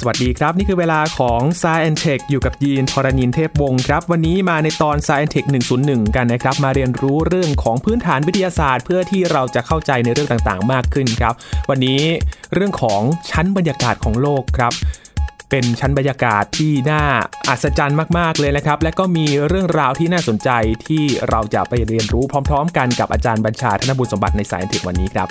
สวัสดีครับ นี่คือเวลาของ s ซ e n t e c h อยู่กับยีนทรณินเทพวงศ์ครับ วันนี้มาในตอน s ซ e n t e c h 101 กันนะครับ มาเรียนรู้เรื่องของพื้นฐานวิทยาศาสตร์ เพื่อที่เราจะเข้าใจในเรื่องต่างๆ มากขึ้นครับ วันนี้เรื่องของชั้นบรรยากาศของโลกครับเป็นชั้นบรรยากาศที่น่าอัศจรรย์มากๆเลยนะครับ และก็มีเรื่องราวที่น่าสนใจที่เราจะไปเรียนรู้พร้อม ๆ กันกับอาจารย์บัญชาธนบุญสมบัติในสายเทควันนี้ครับ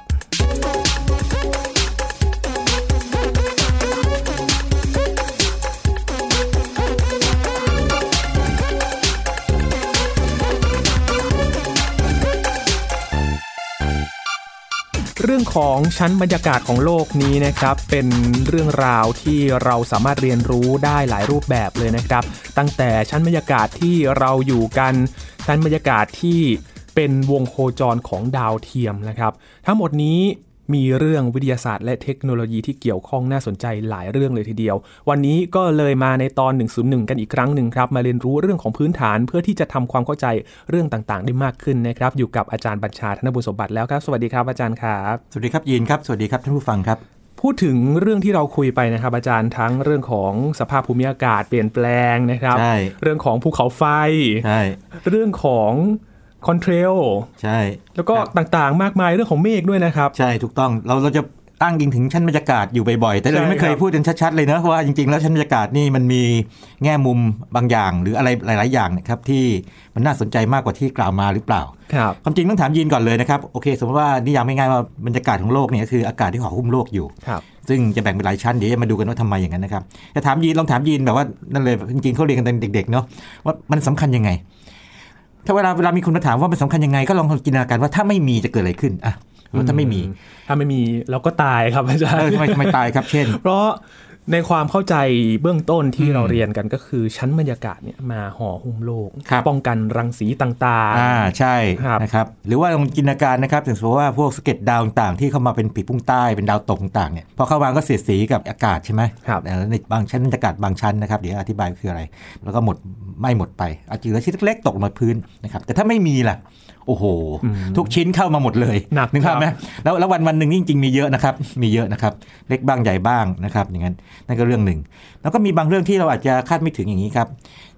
เรื่องของชั้นบรรยากาศของโลกนี้นะครับ เป็นเรื่องราวที่เราสามารถเรียนรู้ได้หลายรูปแบบเลยนะครับ ตั้งแต่ชั้นบรรยากาศที่เราอยู่กัน ชั้นบรรยากาศที่เป็นวงโคจรของดาวเทียมนะครับ ทั้งหมดนี้ มีเรื่องวิทยาศาสตร์และเทคโนโลยีที่เกี่ยวข้องน่าสนใจหลายเรื่องเลยทีเดียว วันนี้ก็เลยมาในตอน 101 กันอีกครั้งหนึ่งครับ มาเรียนรู้เรื่องของพื้นฐานเพื่อที่จะทำความเข้าใจเรื่องต่างๆ ได้มากขึ้นนะครับ อยู่กับอาจารย์บัญชาธนบุญสมบัติแล้วครับ สวัสดีครับอาจารย์ครับ สวัสดีครับยีนครับ สวัสดีครับท่านผู้ฟังครับพูดถึงเรื่องที่เราคุยไปนะครับ อาจารย์ทั้งเรื่องของสภาพภูมิอากาศเปลี่ยนแปลงนะครับใช่เรื่องของภูเขาไฟใช่เรื่องของ คอนเทรลใช่ แล้วก็ครับต่างๆ มากมายเรื่องของเมฆด้วยนะครับ ใช่ถูกต้องเราเราจะตั้งยิงถึงชั้นบรรยากาศอยู่บ่อยๆ แต่เราใช่ไม่เคยครับพูดกันชัดๆเลยนะว่าจริงๆ แล้วชั้นบรรยากาศนี่มันมีแง่มุมบางอย่าง หรืออะไรหลาย ๆ อย่างนะครับที่มันน่าสนใจมากกว่าที่กล่าวมาหรือเปล่าครับความจริงต้องถามยีนก่อนเลยนะครับโอเคสมมติว่านิยามง่ายๆว่าบรรยากาศของโลกเนี่ยคืออากาศที่ห่อหุ้มโลกอยู่ครับซึ่งจะแบ่งเป็นหลายชั้นเดี๋ยวจะมาดูกันว่าทำไมอย่างนั้นนะครับจะถามยีนลองถามยีนแบบว่านั่นเลยจริงๆเขาเรียนกันตอนเด็กๆเนาะว่ามันสำคัญยังไง ถ้าเวลาเวลามีคนมาถามว่ามันสำคัญยังไงก็ลองจินตนาการว่าถ้าไม่มีจะเกิดอะไรขึ้นอะแล้วถ้าไม่มี ถ้าไม่มีเราก็ตายครับอาจารเออย์ทำไมทำไมตายครับ เช่น เพราะ ในความเข้าใจเบื้องต้นที่อืมเราเรียนกันก็คือชั้นบรรยากาศเนี่ยมาห่อหุ้มโลกครับป้องกันรังสีต่างอ่าใช่ครับนะครับหรือว่าลองจินตนาการนะครับอย่างสมมติว่าพวกสะเก็ตดาวต่างๆ ที่เข้ามาเป็นปีกพุ่งใต้เป็นดาวตกต่างๆเนี่ยพอเข้าวางก็เสียดสีกับอากาศใช่ไหมครับเอ่อในบางชั้นบรรยากาศบางชั้นนะครับเดี๋ยวอธิบายคืออะไร แล้วก็หมดไม่หมดไปอาจจะเหลือชิ้นเล็กๆตกลงมาพื้นนะครับแต่ถ้าไม่มีล่ะ โอ้โห ทุกชิ้นเข้ามาหมดเลยหนักนึกภาพไหมครับแล้วแล้ววันวันหนึ่งนี่จริงๆมีเยอะนะครับ มีเยอะนะครับ เล็กบ้างใหญ่บ้างนะครับ อย่างนั้นนั่นก็เรื่องหนึ่ง แล้วก็มีบางเรื่องที่เราอาจจะคาดไม่ถึงอย่างนี้ครับ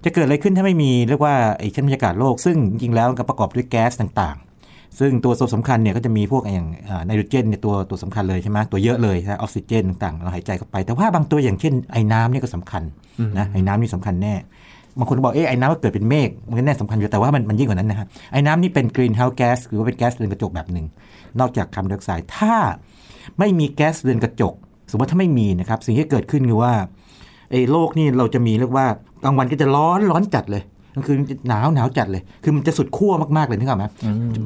จะเกิดอะไรขึ้นถ้าไม่มีเรียกว่าไอ้ชั้นบรรยากาศโลก ซึ่งจริงๆแล้วก็ประกอบด้วยแก๊สต่างๆซึ่งตัวสำคัญเนี่ยก็จะมีพวกอย่างไนโตรเจนเนี่ยตัวตัวสำคัญเลยใช่ไหมตัวเยอะเลยนะออกซิเจนต่างๆ เราหายใจเข้าไป แต่ว่าบางตัวอย่างเช่นไอ้น้ำเนี่ยก็สำคัญนะไอ้น้ำนี่สำคัญแน่ บางคนบอกเอ๊ะไอ้น้ำก็เกิดเป็นเมฆมันก็แน่สำคัญอยู่แต่ว่ามันมันยิ่งกว่านั้นนะฮะไอ้น้ำนี่เป็น greenhouse gas หรือว่าเป็นแก๊สเรือนกระจกแบบหนึ่งนอกจากคาร์บอนไดออกไซด์ถ้าไม่มีแก๊สเรือนกระจก สมมติถ้าไม่มีนะครับสิ่งที่เกิดขึ้นคือว่าไอ้โลกนี่เราจะมีเรียกว่ากลางวันก็จะร้อนร้อนจัดเลย กลางคืนจะหนาวหนาวจัดเลย คือมันจะสุดขั้วมากๆเลยนึกออกไหม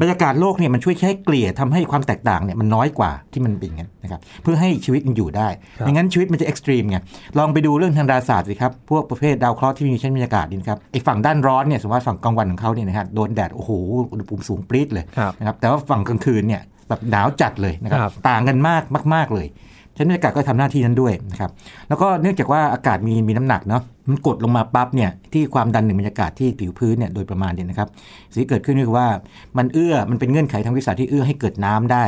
บรรยากาศโลกเนี่ยมันช่วยใช้เกลี่ยทำให้ความแตกต่างเนี่ยมันน้อยกว่าที่มันเป็นอย่างนั้นนะครับ เพื่อให้ชีวิตมันอยู่ได้ครับไม่งั้นชีวิตมันจะ extreme ไง ลองไปดูเรื่องทางดาราศาสตร์สิครับ พวกประเภทดาวเคราะห์ที่มีชั้นบรรยากาศนี่นะครับ ไอ้ฝั่งด้านร้อนเนี่ยสมมติว่าฝั่งกลางวันของเขาเนี่ยนะครับโดนแดดโอ้โหอุณหภูมิสูงปรี๊ดเลยครับนะครับ แต่ว่าฝั่งกลางคืนเนี่ยแบบหนาวจัดเลยนะครับครับต่างกันมากมาก ๆเลยชั้นบรรยากาศก็ทำหน้าที่นั้นด้วยนะครับ แล้วก็เนื่องจากว่าอากาศมีมีน้ำหนักเนาะ มันกดลงมาปั๊บเนี่ยที่ความดันหนึ่งบรรยากาศที่ผิวพื้นเนี่ยโดยประมาณเนี่ยนะครับสิ่งที่เกิดขึ้นก็คือว่ามันเอื้อมันเป็นเงื่อนไขทางวิทยาศาสตร์ที่เอื้อให้เกิดน้ำได้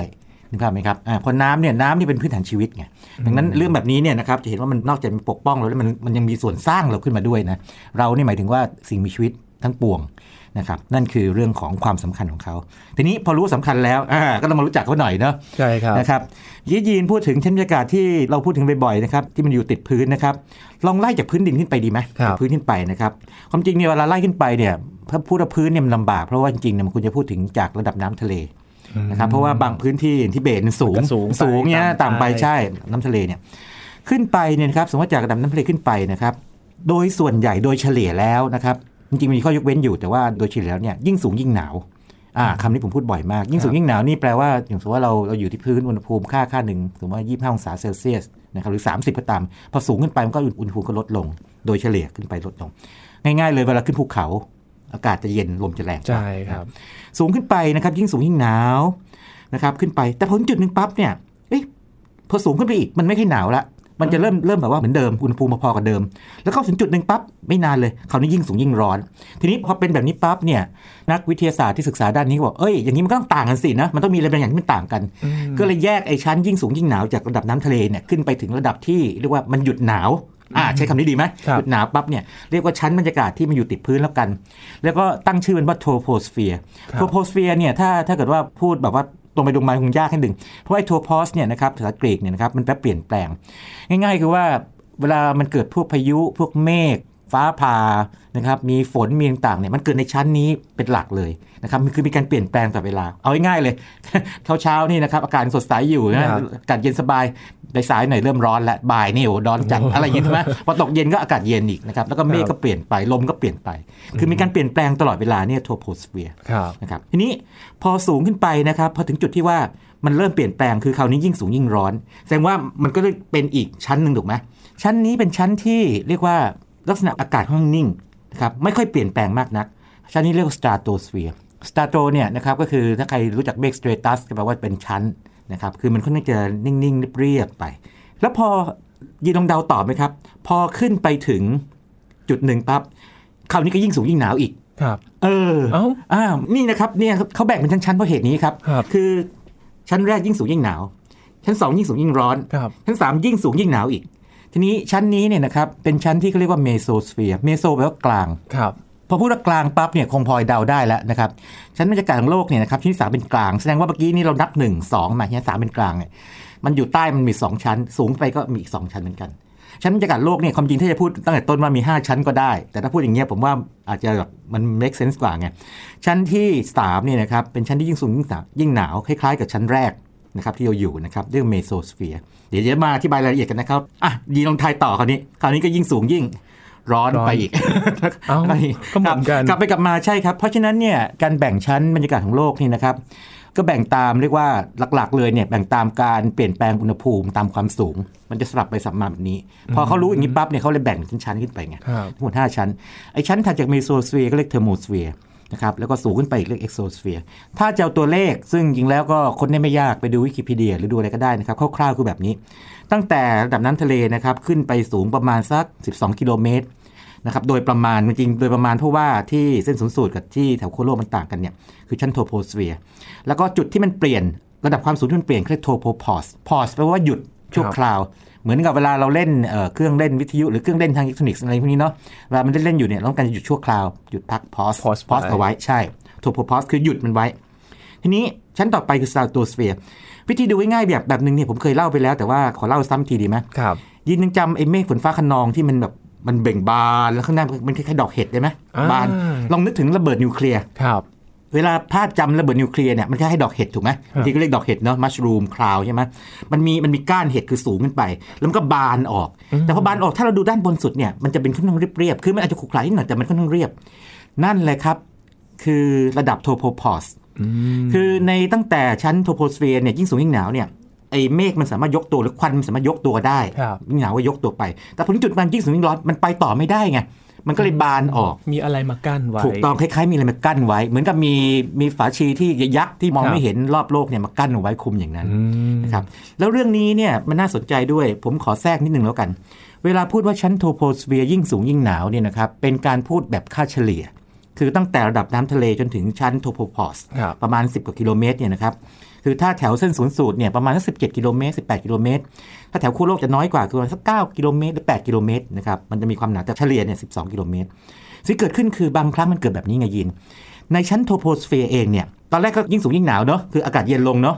นึกภาพไหมครับอ่าพอน้ำเนี่ยน้ำนี่เป็นพื้นฐานชีวิตไงดังนั้นเรื่องแบบนี้เนี่ยนะครับจะเห็นว่ามันนอกจากมันปกป้องเราแล้วมันมันยังมีส่วนสร้างเราขึ้นมาด้วยนะเรานี่หมายถึงว่าสิ่งมีชีวิตทั้งปวง นะครับนั่นคือเรื่องของความสำคัญของเขา ทีนี้พอรู้สำคัญแล้วอ่าก็ต้องมารู้จักเขาหน่อยเนาะใช่ครับนะครับยียีนพูดถึงชั้นบรรยากาศที่เราพูดถึงบ่อยๆนะครับที่มันอยู่ติดพื้นนะครับลองไล่จากพื้นดินขึ้นไปดีไหมครับจากพื้นขึ้นไปนะครับความจริงเนี่ยเวลาไล่ขึ้นไปเนี่ยถ้าพูดว่าพื้นเนี่ยมันลำบากเพราะว่าจริงๆเนี่ยมันควรจะพูดถึงจากระดับน้ำทะเลนะครับเพราะว่าบางพื้นที่อย่างที่เบตมันสูงก็สูงไปสูงเนี่ยต่ำไปต่ำไปใช่น้ำทะเลเนี่ยขึ้นไปเนี่ยนะครับสมมติว่าจากระดับน้ำทะเลขึ้นไปนะครับโดยส่วนใหญ่โดยเฉลี่ยแล้วนะครับ จริงๆมีข้อยกเว้นอยู่แต่ว่าโดยเฉลี่ยแล้วเนี่ยยิ่งสูงยิ่งหนาวอ่าคำนี้ผมพูดบ่อยมาก ยิ่งสูงยิ่งหนาวนี่แปลว่าอย่างสมมติว่าเราเราอยู่ที่พื้นอุณหภูมิค่าค่าหนึ่งสมมติว่า 25 องศาเซลเซียสนะครับหรือ 30 ก็ตาม พอสูงขึ้นไปมันก็อุณหภูมิก็ลดลง โดยเฉลี่ยขึ้นไปลดลง ง่ายๆเลยเวลาขึ้นภูเขา อากาศจะเย็นลมจะแรงกว่าใช่ครับ สูงขึ้นไปนะครับ ยิ่งสูงยิ่งหนาวนะครับขึ้นไปแต่พอถึงจุดหนึ่งปั๊บเนี่ยเอ๊ะพอสูงขึ้นไปอีกมันไม่ใช่หนาวละ มันจะเริ่มเริ่มแบบว่าเหมือนเดิมอุณหภูมิพอๆกับเดิม แล้วก็ถึงจุดหนึ่งปั๊บไม่นานเลยคราวนี้ยิ่งสูงยิ่งร้อน ทีนี้พอเป็นแบบนี้ปั๊บเนี่ยนักวิทยาศาสตร์ที่ศึกษาด้านนี้ก็บอกเอ้ยอย่างนี้มันก็ต้องต่างกันสินะมันต้องมีอะไรบางอย่างที่มันต่างกัน ก็เลยแยกไอ้ชั้นยิ่งสูงยิ่งหนาวจากระดับน้ำทะเลเนี่ยขึ้นไปถึงระดับที่เรียกว่ามันหยุดหนาวอ่าใช้คำนี้ดีไหมครับหยุดหนาวปั๊บเนี่ยเรียกว่าชั้นบรรยากาศที่มันอยู่ติดพื้นแล้วกัน แล้วก็ตั้งชื่อมันว่า troposphere ครับ troposphere เนี่ยถ้าถ้าเกิดว่าพูดแบบว่า ตรงไปตรงมาคงยากแค่หนึ่งเพราะไอ้ tropos เนี่ยนะครับภาษากรีกเนี่ยนะครับมันแปลเปลี่ยนแปลง ง่าย ๆ คือว่าเวลามันเกิดพวกพายุพวกเมฆ ฟ้าผ่านะครับมีฝนมีต่างๆเนี่ยมันเกิดในชั้นนี้เป็นหลักเลยนะครับมันคือมีการเปลี่ยนแปลงต่อเวลา เอาง่ายๆเลยเช้าๆนี่นะครับอากาศสดใสอยู่นะครับอากาศเย็นสบายในสายหน่อยเริ่มร้อนแล้วบ่ายนี่โอ้ร้อนจัดอะไรอย่างงี้ใช่ไหมพอตกเย็นก็อากาศเย็นอีกนะครับแล้วก็เมฆก็เปลี่ยนไปลมก็เปลี่ยนไป คือมีการเปลี่ยนแปลงตลอดเวลาเนี่ยโทโพสเฟียร์ครับนะครับทีนี้พอสูงขึ้นไปนะครับพอถึงจุดที่ว่ามันเริ่มเปลี่ยนแปลงคือคราวนี้ยิ่งสูงยิ่งร้อน แสดงว่ามันก็เลยเป็นอีกชั้นหนึ่งถูกไหมชั้นนี้เป็นชั้นที่เรียกว่า ลักษณะอากาศค่อนข้างนิ่งนะครับไม่ค่อยเปลี่ยนแปลงมากนักชั้นนี้เรียกว่า stratosphere strato เนี่ยนะครับก็คือถ้าใครรู้จักเมฆ stratus ก็แปลว่าเป็นชั้นนะครับคือมันค่อนข้างจะนิ่งๆเรียบๆไป แล้วพอยินลองเดาต่อไหมครับ พอขึ้นไปถึงจุดหนึ่งปั๊บคราวนี้ก็ยิ่งสูงยิ่งหนาวอีกครับ เออเอ้าอ้าวนี่นะครับเนี่ยเขาแบ่งเป็นชั้นๆเพราะเหตุนี้ครับครับคือชั้นแรกยิ่งสูงยิ่งหนาว ชั้นสองยิ่งสูงยิ่งร้อนครับชั้นสามยิ่งสูงยิ่งหนาวอีก ทีนี้ชั้นนี้เนี่ยนะครับเป็นชั้นที่เขาเรียกว่าเมโซสเฟียร์ meso แปลว่ากลางครับพอพูดว่ากลางปั๊บเนี่ยคงพลอยเดาได้แล้วนะครับชั้นบรรยากาศของโลกเนี่ยนะครับที่สามเป็นกลาง แสดงว่าเมื่อกี้นี่เรานับหนึ่งสองมาชั้นสามเป็นกลางเนี่ยมันอยู่ใต้มันมีสองชั้น สูงไปก็มีอีกสองชั้นเหมือนกัน ชั้นบรรยากาศโลกเนี่ยความจริงถ้าจะพูดตั้งแต่ต้นว่ามี 5 ชั้นก็ได้ แต่ถ้าพูดอย่างเงี้ยผมว่าอาจจะแบบมัน make sense กว่าไงชั้นที่3เนี่ยนะครับเป็นชั้นที่ยิ่งสูงยิ่งหนาวยิ่งหนาวคล้ายๆ กับชั้นแรกนะครับที่เราอยู่นะครับเรียกเมโซสเฟียร์ เดี๋ยวจะมาอธิบายรายละเอียดกันนะครับอะยินลองทายต่อคราวนี้ คราวนี้ก็ยิ่งสูงยิ่งร้อนร้อนไปอีกเอ้าก็เหมือนกันกลับไปกลับมาใช่ครับ เพราะฉะนั้นเนี่ยการแบ่งชั้นบรรยากาศของโลกนี่นะครับ ก็แบ่งตามเรียกว่าหลักๆ เลยเนี่ยแบ่งตามการเปลี่ยนแปลงอุณหภูมิตามความสูง มันจะสลับไปสลับมาแบบนี้ พอเขารู้อย่างนี้ปั๊บเนี่ยเขาเลยแบ่งเป็นชั้นๆขึ้นไปไงครับทั้งหมด5ชั้นไอ้ชั้นถัดจากเมโซสเฟียร์ก็เรียกเทอร์โมสเฟียร์ นะครับแล้วก็สูงขึ้นไปอีกเรียกเอ็กโซสเฟียร์ถ้าจะเอาตัวเลขซึ่งจริงแล้วก็คนได้ไม่ยากไปดูวิกิพีเดียหรือดูอะไรก็ได้นะครับคร่าวๆคือแบบนี้ ตั้งแต่ระดับน้ำทะเลนะครับขึ้นไปสูงประมาณสัก 12 กิโลเมตรนะครับโดยประมาณจริงโดยประมาณเพราะว่าที่เส้นศูนย์สูตรกับที่แถวขั้วโลกมันต่างกันเนี่ยคือชั้นโทรโพสเฟียร์แล้วก็จุดที่มันเปลี่ยนระดับความสูงที่มันเปลี่ยนเรียก tropopause pause แปลว่าหยุดชั่วคราว เหมือนกับเวลาเราเล่นเอ่อเครื่องเล่นวิทยุหรือเครื่องเล่นทางอิเล็กทรอนิกส์อะไรพวกนี้เนาะเวลามันเล่นๆอยู่เนี่ยเราต้องการจะหยุดชั่วคราวหยุดพักพอส pause พอสไปเอาไว้ใช่ tropopause คือหยุดมันไว้ ทีนี้ชั้นต่อไปคือ stratosphere วิธีดูง่ายๆแบบแบบหนึ่งเนี่ยผมเคยเล่าไปแล้ว แต่ว่าขอเล่าซ้ำอีกทีดีไหมครับยินยังจำไอ้เมฆฝนฟ้าขนองที่มันแบบมันเบ่งบานแล้วข้างหน้ามันคล้ายๆดอกเห็ดได้ไหมอ่าบานลองนึกถึงระเบิดนิวเคลียร์ครับ เวลาภาพจำระเบิดนิวเคลียร์เนี่ยมันคล้ายๆดอกเห็ดถูกไหมครับบางทีก็เรียกดอกเห็ดเนาะมัชรูมคราวใช่ไหมมันมีมันมีก้านเห็ดคือสูงขึ้นไป แล้วมันก็บานออก แต่พอบานออกถ้าเราดูด้านบนสุดเนี่ยมันจะเป็นค่อนข้างเรียบๆคือมันอาจจะขรุขระนิดหน่อยแต่มันค่อนข้างเรียบ นั่นแหละครับ คือระดับโทโพพอสอืมคือในตั้งแต่ชั้นโทโพสเฟียร์เนี่ยยิ่งสูงยิ่งหนาวเนี่ยไอ้เมฆมันสามารถยกตัวหรือควันมันสามารถยกตัวได้ครับยิ่งหนาวก็ยกตัวไป แต่พอถึงจุดมันยิ่งสูงยิ่งร้อนมันไปต่อไม่ได้ไง มันก็เลยบานออก มีอะไรมากั้นไว้ ถูกต้องคล้ายๆมีอะไรมากั้นไว้ เหมือนกับมีมีฝาชีที่ยักษ์ที่มองครับไม่เห็นรอบโลกเนี่ยมากั้นเอาไว้คุมอย่างนั้นอืมนะครับ แล้วเรื่องนี้เนี่ยมันน่าสนใจด้วย ผมขอแทรกนิดนึงแล้วกัน เวลาพูดว่าชั้นโทรโพสเฟียร์ยิ่งสูงยิ่งหนาวเนี่ยนะครับ เป็นการพูดแบบค่าเฉลี่ย คือตั้งแต่ระดับน้ำทะเลจนถึงชั้น tropopause ครับประมาณ 10 กว่ากิโลเมตรเนี่ยนะครับ คือถ้าแถวเส้นศูนย์สูตรเนี่ยประมาณสัก17กิโลเมตร18กิโลเมตรถ้าแถวขั้วโลกจะน้อยกว่าคือประมาณสัก9กิโลเมตรหรือ8กิโลเมตรนะครับมันจะมีความหนาแต่เฉลี่ยเนี่ย12กิโลเมตรสิ่งที่เกิดขึ้นคือบางครั้งมันเกิดแบบนี้ไงยิน ในชั้นโทรโพสเฟียร์เองเนี่ยตอนแรกก็ยิ่งสูงยิ่งหนาวเนาะคืออากาศเย็นลงเนาะ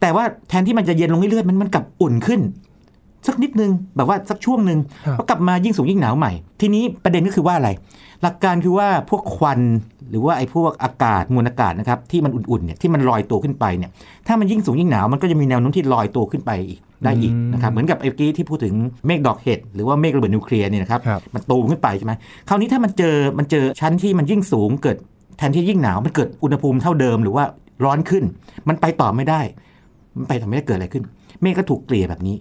แต่ว่าแทนที่มันจะเย็นลงเรื่อยๆมันมันกลับอุ่นขึ้นสักนิดนึงแบบว่าสักช่วงหนึ่งครับก็กลับมายิ่งสูงยิ่งหนาวใหม่ ทีนี้ประเด็นก็คือว่าอะไร หลักการคือว่าพวกควันหรือว่าไอ้พวกอากาศมวลอากาศนะครับที่มันอุ่นๆเนี่ยที่มันลอยตัวขึ้นไปเนี่ยถ้ามันยิ่งสูงยิ่งหนาวมันก็จะมีแนวโน้มที่ลอยตัวขึ้นไปอีกได้อีกอืมนะครับเหมือนกับไอ้เมื่อกี้ที่พูดถึงเมฆดอกเห็ดหรือว่าเมฆระเบิดนิวเคลียร์เนี่ยนะครับครับมันตูมขึ้นไปใช่ไหมคราวนี้ถ้ามันเจอมันเจอชั้นที่มันยิ่งสูงเกิดแทนที่ยิ่งหนาวมันเกิดอุณหภูมิเท่าเดิมหรือว่าร้อนขึ้น มันไปต่อไม่ได้ มันไปต่อไม่ได้เกิดอะไรขึ้น เมฆก็ถูกเกลี่ยแบบนี้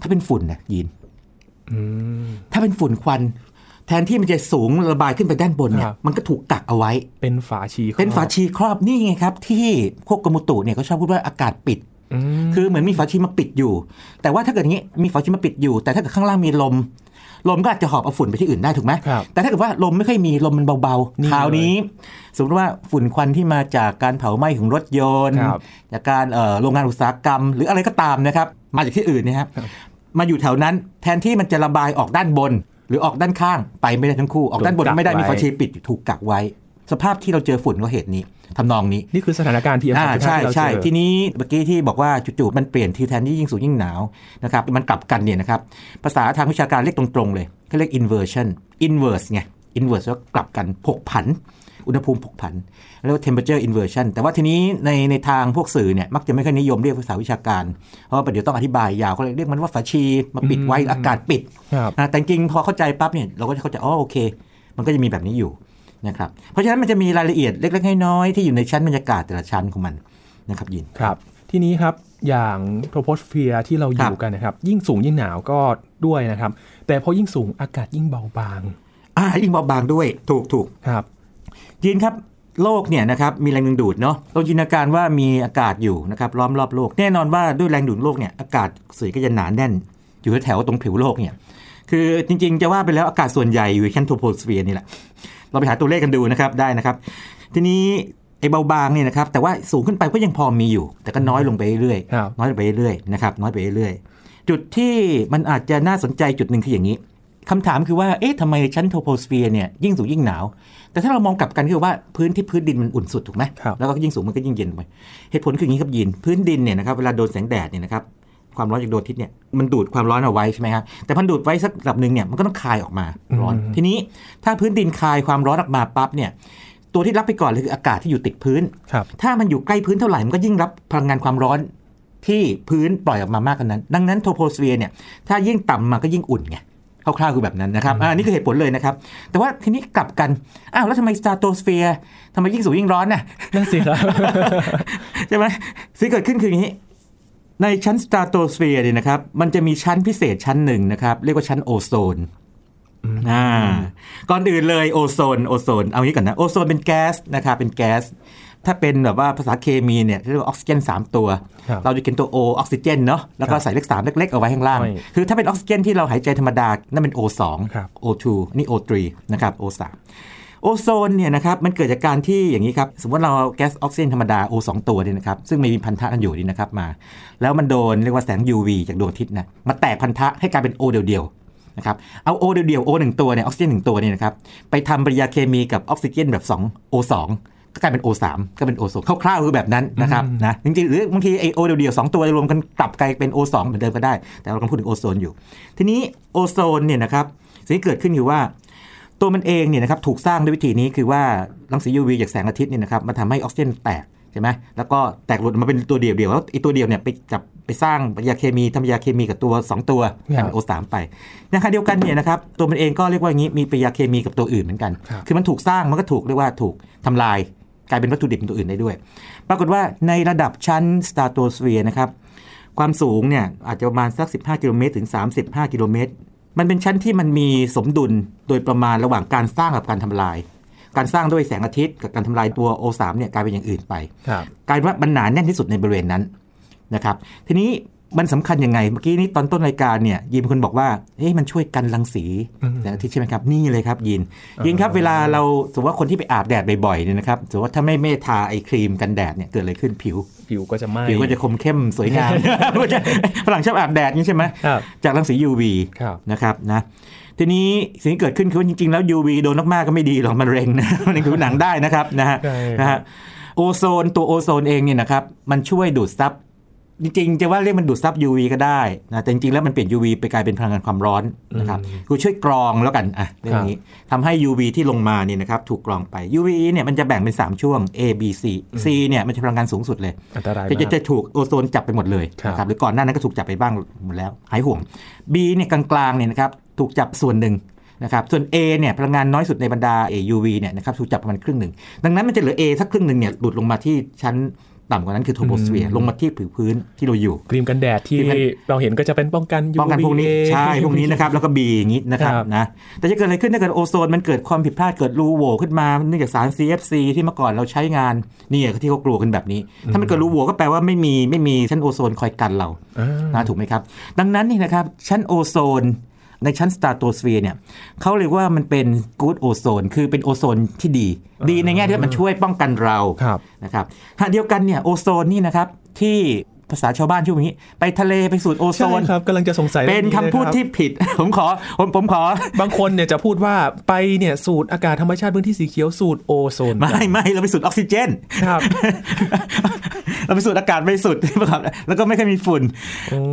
ถ้าเป็นฝุ่นนะยีนอืมถ้าเป็นฝุ่นควัน แทนที่มันจะสูงระบายขึ้นไปด้านบนเนี่ครัยบมันก็ถูกกักเอาไว้ เป็นฝาชีเป็นฝาชีครอบนี่ไงครับ ที่พวกกรมอุตุเนี่ยเขาชอบพูดว่าอากาศปิดมคือเหมือนมีฝาชีมาปิดอยู่ แต่ว่าถ้าเกิดอย่างนี้มีฝาชีมาปิดอยู่ แต่ถ้าเกิดข้างล่างมีลม ลมก็อาจจะหอบเอาฝุ่นไปที่อื่นได้ถูกไหมครับแต่ถ้าเกิดว่าลมไม่ค่อยมีลมมันเบานี่ๆคราวนี้ สมมติว่าฝุ่นควันที่มาจากการเผาไหม้ของรถยนต์ครับจากการเอ่อโรงงานอุตสาหกรรม หรืออะไรก็ตามนะครับ มาจากที่อื่นเนะครับมาอยู่แถวนั้นแทนที่มันจะระบายออกด้านบน หรือออกด้านข้างไปไม่ได้ทั้งคู่ ออกด้านบนถูกกักไม่ได้มีไว้ฝาชีปิดอยู่ถูกกักไว้ สภาพที่เราเจอฝุ่นก็เหตุนี้ทำนองนี้ นี่คือสถานการณ์ PM อ่า2.5ใช่ที่เราใช่เจอทีนี้เมื่อกี้ที่บอกว่าจู่ๆมันเปลี่ยนทีแทนที่ยิ่งสูงยิ่งหนาวนะครับมันกลับกันเนี่ยนะครับภาษาทางวิชาการเรียกตรงๆเลยเขาเรียก inversion inverse ไง inverse ก็กลับกันผกผัน อุณหภูมิผกผันเรียกว่า temperature inversion แต่ว่าทีนี้ในในทางพวกสื่อเนี่ยมักจะไม่ค่อยนิยมเรียกภาษาวิชาการ เพราะว่าเดี๋ยวต้องอธิบายยาวก็เลยเรียกมันว่าฝาชีมาปิดไว้อากาศปิดครับอ่าแต่จริงๆพอเข้าใจปั๊บเนี่ยเราก็จะเข้าใจอ๋อโอเค มันก็จะมีแบบนี้อยู่นะครับเพราะฉะนั้นมันจะมีรายละเอียดเล็กๆน้อยๆที่อยู่ในชั้นบรรยากาศแต่ละชั้นของมันนะครับยินครับทีนี้ครับอย่างโทโพสเฟียร์ที่เราอยู่กันนะครับ ยิ่งสูงยิ่งหนาวก็ด้วยนะครับ แต่พอยิ่งสูงอากาศยิ่งเบาบาง อ่ายิ่งเบาบางด้วยถูกถูกครับ ยินครับโลกเนี่ยนะครับมีแรงดึงดูดเนาะเราจินตนาการว่ามีอากาศอยู่นะครับล้อมรอบโลก แน่นอนว่าด้วยแรงดูดโลกเนี่ยอากาศสื่อก็จะหนาแน่น อยู่แถวๆตรงผิวโลกเนี่ยคือจริงๆ จะว่าไปแล้วอากาศส่วนใหญ่อยู่แค่โทโพสเฟียร์นี่แหละ เราไปหาตัวเลขกันดูนะครับได้นะครับ ทีนี้ไอ้เบาบางเนี่ยนะครับแต่ว่าสูงขึ้นไปก็ยังพอมีอยู่ แต่ก็น้อยลงไปเรื่อยๆครับน้อยลงไปเรื่อยๆนะครับน้อยไปเรื่อยๆจุดที่มันอาจจะน่าสนใจจุดหนึ่งคืออย่างนี้ คำถามคือว่า เอ๊ะทำไมชั้นโทโพสเฟียร์เนี่ยยิ่งสูงยิ่งหนาว แต่ถ้าเรามองกลับกันคือว่าพื้นที่พื้นดินมันอุ่นสุดถูกไหมครับแล้วก็ยิ่งสูงมันก็ยิ่งเย็นไป เหตุผลคืออย่างนี้ครับยิน พื้นดินเนี่ยนะครับเวลาโดนแสงแดดเนี่ยนะครับ ความร้อนจากดวงอาทิตย์เนี่ยมันดูดความร้อนเอาไว้ใช่ไหมครับ แต่พอดูดไว้สักระดับหนึ่งเนี่ยมันก็ต้องคายออกมา ร้อนอืมทีนี้ถ้าพื้นดินคายความร้อนออกมาปั๊บเนี่ยตัวที่รับไปก่อนเลยคืออากาศที่อยู่ติดพื้นครับถ้ามันอยู่ใกล้พื้นเท่าไหร่มันก็ยิ่งรับพลังงานความร้อนที่พื้นปล่อยออกมามากกว่านั้น ดังนั้นโทรโพสเฟียร์เนี่ยถ้ายิ่งต่ำมาก็ยิ่งอุ่นไงค ร่าวๆคือแบบนั้นนะครับอ่านี่คือเหตุผลเลยนะครับ แต่ว่าทีนี้กลับกัน อ้าวแล้วทำไมสตราโตสเฟียร์ทำไมยิ่งสูงยิ่งร้อนน่ะนั่นสิครับใช่ไหมสิ่งที่เกิดขึ้นคืออย่างนี้ในชั้นสตราโตสเฟียร์เนี่ยนะครับ มันจะมีชั้นพิเศษชั้นหนึ่งนะครับ เรียกว่าชั้นโอโซนอ่าก่อนอื่นเลยโอโซนโอโซน เอางี้ก่อนนะ โอโซนเป็นแก๊สนะครับ เป็นแก๊ส ถ้าเป็นแบบว่าภาษาเคมีเนี่ยเรียกว่าออกซิเจน 3 ตัวครับเราจะกินตัว O ออกซิเจนเนาะแล้วก็ครับใส่เลข3เล็กๆ เอาไว้ข้างล่างไม่คือถ้าเป็นออกซิเจนที่เราหายใจธรรมดา นั่นเป็น O2 ครับ O2 นี่ O3 นะครับ O3 โอโซนเนี่ยนะครับมันเกิดจากการที่อย่างนี้ครับ สมมติเราเอาแก๊สออกซิเจนธรรมดา O 2 ตัวเนี่ยนะครับซึ่งไม่มีพันธะกันอยู่นี่นะครับมา แล้วมันโดนเรียกว่าแสง UV จากดวงอาทิตย์นะมาแตกพันธะให้กลายเป็น O เดียวๆนะครับเอา O เดียวๆ O หนึ่งตัวเนี่ยออกซิเจนหนึ่งตัวเนี่ยนะครับไปทำปฏิกิริยาเคมีกับออกซิเจนแบบ2 O 2 ก็กลายเป็น O 3 ก็เป็น O 2 คร่าวๆคือแบบนั้นนะครับนะจริงๆหรือบางทีไอโอเดียวๆสองตัวรวมกันกลับกลายเป็น O 2 เหมือนเดิมก็ได้ แต่เรากำลังพูดถึงโอโซนอยู่ ทีนี้โอโซนเนี่ยนะครับสิ่งที่เกิดขึ้นคือว่า ตัวมันเองเนี่ยนะครับถูกสร้างด้วยวิธีนี้คือว่ารังสี UV จากแสงอาทิตย์เนี่ยนะครับมันทำให้ออกซิเจนแตกใช่ไหมแล้วก็แตกหลุดออกมาเป็นตัวเดียวเดียวแล้วไอ้ตัวเดียวเนี่ยไปจับไปสร้างปฏิกิริยาเคมีทำปฏิกิริยาเคมีกับตัว 2 ตัวกลายเป็นโอสามไปในขณะเดียวกันเนี่ยนะครับตัวมันเองก็เรียกว่าอย่างนี้มีปฏิกิริยาเคมีกับตัวอื่นเหมือนกันครับคือมันถูกสร้างมันก็ถูกเรียกว่าถูกทำลาย กลายเป็นวัตถุดิบเป็นตัวอื่นได้ด้วย ปรากฏว่าในระดับชั้นสตาร์โตสเฟียร์นะครับความสูงเนี่ยอาจจะประมาณสัก 15 กิโลเมตรถึง 35 กิโลเมตร มันเป็นชั้นที่มันมีสมดุลโดยประมาณระหว่างการสร้างกับการทำลาย การสร้างด้วยแสงอาทิตย์กับการทำลายตัว O3 เนี่ยกลายเป็นอย่างอื่นไปครับกลายเป็นว่ามันหนาแน่นที่สุดในบริเวณนั้นนะครับ ทีนี้ มันสำคัญยังไง เมื่อกี้นี้ตอนต้นรายการเนี่ยยินเป็นคนบอกว่าเอ๊ะมันช่วยกันรังสีอืมแสงอาทิตย์ใช่ไหมครับนี่เลยครับยินยินครับเวลาเราสมมติว่าคนที่ไปอาบแดดบ่อยๆเนี่ยนะครับสมมติว่าถ้าไม่เมทาไอครีมกันแดดเนี่ยเกิดอะไรขึ้นผิว ผิวก็จะไหม้ผิวก็จะคมเข้มสวยงามฝรั่งชอบอาบแดดนี่ใช่ไหมครับจากรังสี UV ครับนะครับนะทีนี้สิ่งที่เกิดขึ้นคือว่าจริงๆแล้ว UV โดนมากๆก็ไม่ดีหรอกมันเร็งนะมันเป็นผิวหนังได้นะครับนะฮะใช่ครับนะฮะโอโซนตัวโอโซนเองเนี่ยนะครับมันช่วยดูดซับ จริงๆจะว่าเรียกมันดูดซับ UV ก็ได้นะแต่จริงๆแล้วมันเปลี่ยน UV ไปกลายเป็นพลังงานความร้อนนะครับคือช่วยกรองแล้วกันอะเรื่องนี้ทำให้ UV ที่ลงมาเนี่ยนะครับถูกกรองไป UV เนี่ยมันจะแบ่งเป็น 3 ช่วง A B C C เนี่ยมันจะพลังงานสูงสุดเลยอันตรายจะมาจะกจะถูกโอโซนจับไปหมดเลยครับนะครับหรือก่อนหน้านั้นก็ถูกจับไปบ้างหมดแล้วหายห่วง B เนี่ยกลางๆเนี่ยนะครับถูกจับส่วนหนึ่งนะครับส่วน A เนี่ยพลังงานน้อยสุดในบรรดา A UV เนี่ยนะครับถูกจับประมาณครึ่งหนึ่ง ดังนั้นมันจะเหลือ A สักครึ่งหนึ่งเนี่ยหลุดลงมาที่ชั้น ต่ำกว่านั้นคือโทโ o สเฟียร์ลงมาที่ผิวพื้นที่เราอยู่ครีมกันแดดที่ครีมกันเราเห็นก็จะเป็นป้องกันป้องกันพวกนี้ UVA ใช่พวกนี้นะครับแล้วก็ B อย่างนี้นะครับครับนะแต่จะเกิดอะไรขึ้นถ้าเกิดโอโซนมันเกิดความผิดพลาดเกิดรูโหว่ขึ้นมาเนื่องจากสาร CFC ที่เมื่อก่อนเราใช้งานนี่ที่เขากลัวกันแบบนี้ ถ้ามันเกิดรูโหว่ก็แปลว่าไม่มีไม่มีชั้นโอโซนคอยกันเราอ่านะถูกไหมครับ ดังนั้นนี่นะครับชั้นโอโซน ในชั้นสตราโตสเฟียร์เนี่ยเขาเรียกว่ามันเป็นกู๊ดโอโซนคือเป็นโอโซนที่ดี ดีในแง่ที่มันช่วยป้องกันเราครับนะครับขณะเดียวกันเนี่ยโอโซนนี่นะครับที่ ภาษาชาวบ้านชื่ออย่างนี้ ไปทะเลไปสูดโอโซใช่นครับกำลังจะสงสัยเป็นรื่องคำพูดลยรับที่ผิด ผมขอผมผมขอ บางคนเนี่ยจะพูดว่าไปเนี่ยสูดอากาศธรรมชาติพื้นที่สีเขียวสูดโอโซนไม่ไม่เราไปสูดออกซิเจนครับเราไปสูดอากาศไม่สุดครับแล้วก็ไม่เคอยมีฝุ่น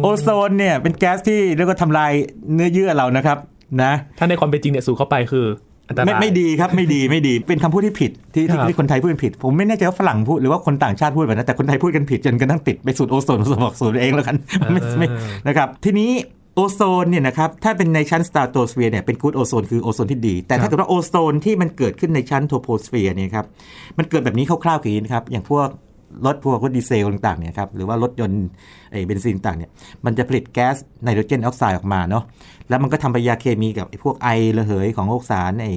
โอโซนเนี่ยเป็นแก๊สที่เรียกว่าทำลายเนื้อเยื่อเรานะครับนะถ้าในความเป็นจริงเนี่ยสูดเข้าไปคืออันตราย ไม่ไม่ดีครับไม่ดีไม่ดีเป็นคำพูดที่ผิดที่ที่ครับที่คนไทยพูดผิด ผมไม่แน่ใจว่าฝรั่งพูดหรือว่าคนต่างชาติพูดแบบนั้นแต่คนไทยพูดกันผิดจนกระทั่งติดไปสูดโอโซนสบอกสูดเองแล้วกันไม่ไม่นะครับทีนี้โอโซนเนี่ยนะครับถ้าเป็นในชั้นสตาร์โตสเฟียร์เนี่ยเป็นกู๊ดโอโซนคือโอโซนที่ดี แต่ถ้าเกิดว่าโอโซนที่มันเกิดขึ้นในชั้นโทรโพสเฟียร์เนี่ยครับมันเกิดแบบนี้คร่าวๆคืออย่างนี้นะครับอย่างพวก รถพวกรถดีเซลต่างๆเนี่ยครับหรือว่ารถยนต์ไอ้เบนซินต่างเนี่ยมันจะผลิตแก๊สไนโตรเจนออกไซด์ออกมาเนาะแล้วมันก็ทำปฏิกิริยาเคมีกับไอ้พวกไอระเหยของโอกสารไอ้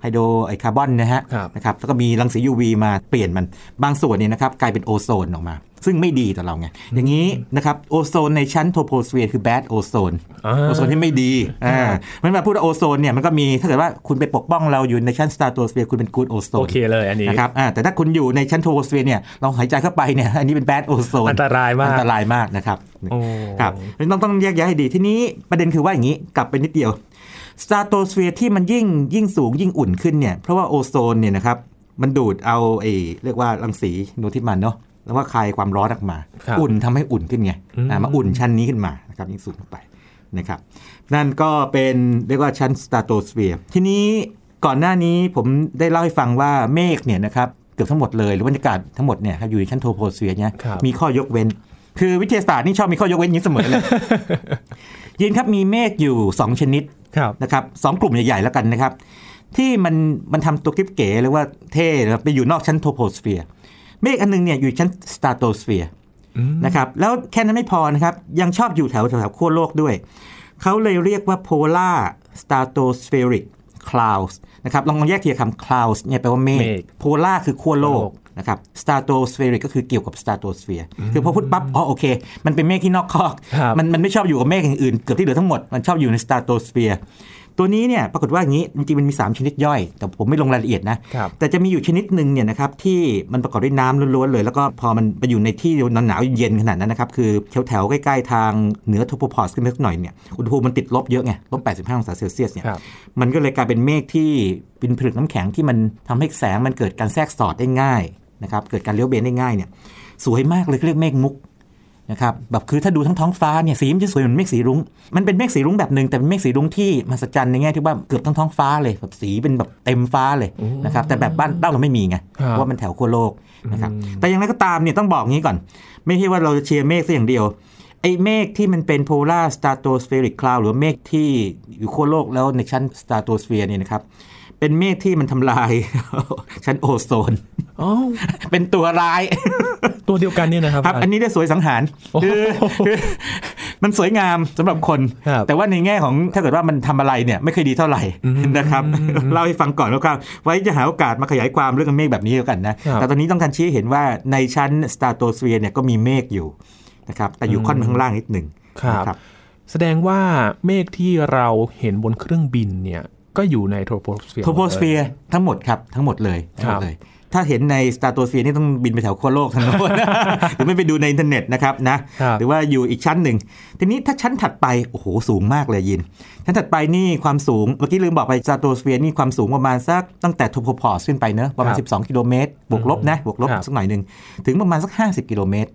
ไฮโดรไอคาร์บอนนะฮะครับนะครับแล้วก็มีรังสี UV มาเปลี่ยนมันบางส่วนเนี่ยนะครับกลายเป็นโอโซนออกมา ซึ่งไม่ดีต่อเราไง อย่างนี้นะครับโอโซนในชั้นโทรโพสเฟียร์คือ bad ozone อ่าโอโซนที่ไม่ดีอ่ามันมาพูดว่าโอโซนเนี่ยมันก็มีถ้าเกิดว่าคุณไปปกป้องเราอยู่ในชั้นสตาร์โตสเฟียร์คุณเป็นกูดโอโซโอนเคเลยอันนี้นะครับอ่าแต่ถ้าคุณอยู่ในชั้นโทรโพสเฟียร์เนี่ยเราหายใจเข้าไปเนี่ยอันนี้เป็น bad ozone อันตรายมากอันตรายมากนะครับโอ้ครับต้องต้องแยกแยะให้ดีทีนี้ประเด็นคือว่าอย่างนี้กลับไปนิดเดียว สตราโตสเฟียร์ที่มันยิ่งยิ่งสูงยิ่งอุ่นขึ้นเนี่ย เพราะว่าโอโซนเนี่ยนะครับ มันดูดเอาไอ้เรียกว่ารังสีโนที่มันเนาะแล้วว่าคายความร้อนออกมาครับอุ่นทำให้อุ่นขึ้นไงอืมอ่ามาอุ่นชั้นนี้ขึ้นมานะครับยิ่งสูงขึ้นไปนะครับ นั่นก็เป็นเรียกว่าชั้นสตราโตสเฟียร์ทีนี้ก่อนหน้านี้ผมได้เล่าให้ฟังว่าเมฆเนี่ยนะครับเกือบทั้งหมดเลยหรือบรรยากาศทั้งหมดเนี่ยครับอยู่ในชั้นโทรโพสเฟียร์เนี่ยครับมีข้อยกเว้น คือวิทยาศาสตร์นี่ชอบมีข้อยกเว้นอย่างนี้เสมอเลยยินครับมีเมฆอยู่ 2 ชนิดครับ นะครับสองกลุ่มใหญ่ๆแล้วกันนะครับ ที่มันมันทำตัวกิ๊บเก๋หรือว่าเท่นะครับไปอยู่นอกชั้นโทรโพสเฟียร์เมฆอันหนึ่งเนี่ยอยู่ชั้นสตราโตสเฟียร์อืมนะครับแล้วแค่นั้นไม่พอนะครับ ยังชอบอยู่แถวแถวๆขั้วโลกด้วย เขาเลยเรียกว่า polar stratospheric clouds นะครับลองลองแยกทีละคำ clouds เนี่ยแปลว่าเมฆเมฆ polar คือขั้วโลกโลก นะครับ stratospheric ก็คือเกี่ยวกับ stratosphere คือพอพูดปั๊บอ๋อโอเค มันเป็นเมฆที่นอกคอกครับมันมันไม่ชอบอยู่กับเมฆอย่างอื่นเกือบที่เหลือทั้งหมด มันชอบอยู่ใน stratosphere ตัวนี้เนี่ยปรากฏว่าอย่างนี้จริงๆมันมี 3 ชนิดย่อย แต่ผมไม่ลงรายละเอียดนะครับแต่จะมีอยู่ชนิดหนึ่งเนี่ยนะครับที่มันประกอบด้วยน้ำล้วนๆเลย แล้วก็พอมันไปอยู่ในที่หนาวๆเย็นขนาดนั้นนะครับ คือแถวๆ ใกล้ๆ ทางเหนือโทโพพอสขึ้นไปสักหน่อยเนี่ยอุณหภูมิมันติดลบเยอะไงลบ 85 องศาเซลเซียสเนี่ยครับมันก็เลยกลายเป็นเมฆที่เป็นผลึกน้ำแข็งที่มันทำให้แสงมันเกิดการแทรกสอดได้ง่าย นะครับเกิดการเลี้ยวเบนได้ง่ายเนี่ยสวยมากเลยเขาเรียกเมฆมุกนะครับแบบคือถ้าดูทั้งท้องฟ้าเนี่ยสีมันจะสวยเหมือนเมฆสีรุ้งมันเป็นเมฆสีรุ้งแบบหนึ่งแต่เป็นเมฆสีรุ้งที่มหัศจรรย์ในแง่ที่ว่าเกือบทั้งท้องฟ้าเลยแบบสีเป็นแบบเต็มฟ้าเลยนะครับแต่แบบบ้านบ้านเราไม่มีไงครับเพราะว่ามันแถวขั้วโลกนะครับแต่อย่างไรก็ตามเนี่ยต้องบอกงี้ก่อน ไม่ใช่ว่าเราจะเชียร์เมฆซะอย่างเดียวไอ้เมฆที่มันเป็น polar stratospheric cloud หรือเมฆที่อยู่ขั้วโลกแล้วในชั้น stratosphere เนี่ยนะครับ เป็นเมฆที่มันทำลาย ชั้นโอโซนอ๋อเป็นตัวร้าย ตัวเดียวกันเนี่ยนะครับ ครับ อันนี้ไอ้สวยสังหารโอ้โหคือคือมันสวยงามสำหรับคนครับแต่ว่าในแง่ของถ้าเกิดว่ามันทำอะไรเนี่ยไม่เคยดีเท่าไหร่นะครับเล่าให้ฟังก่อนแล้วก็ไว้จะหาโอกาสมาขยายความเรื่องเมฆแบบนี้แล้วกันนะครับแต่ตอนนี้ต้องการชี้ให้เห็นว่าในชั้นสตราโตสเฟียร์เนี่ยก็มีเมฆอยู่นะครับแต่อยู่ค่อนข้างล่างนิดหนึ่งครับนะแสดงว่าเมฆที่เราเห็นบนเครื่องบินเนี่ย ก็อยู่ในโทรโพสเฟียร์โทรโพสเฟียร์ทั้งหมดครับ ทั้งหมดเลยทั้งหมดเลยครับ ถ้าเห็นในสตาร์โตสเฟียร์นี่ต้องบินไปแถวขั้วโลกทั้งโน้นหรือไม่ไปดูในอินเทอร์เน็ตนะครับนะครับหรือว่าอยู่อีกชั้นหนึ่ง ทีนี้ถ้าชั้นถัดไป โอ้โห สูงมากเลยยิน ชั้นถัดไปนี่ความสูง เมื่อกี้ลืมบอกไปสตาร์โตสเฟียร์นี่ความสูงประมาณสักตั้งแต่โทโพพอสขึ้นไปเนอะประมาณครับ12 กิโลเมตร บวกลบนะ บวกลบครับสักหน่อยหนึ่ง ถึงประมาณสัก 50 กิโลเมตร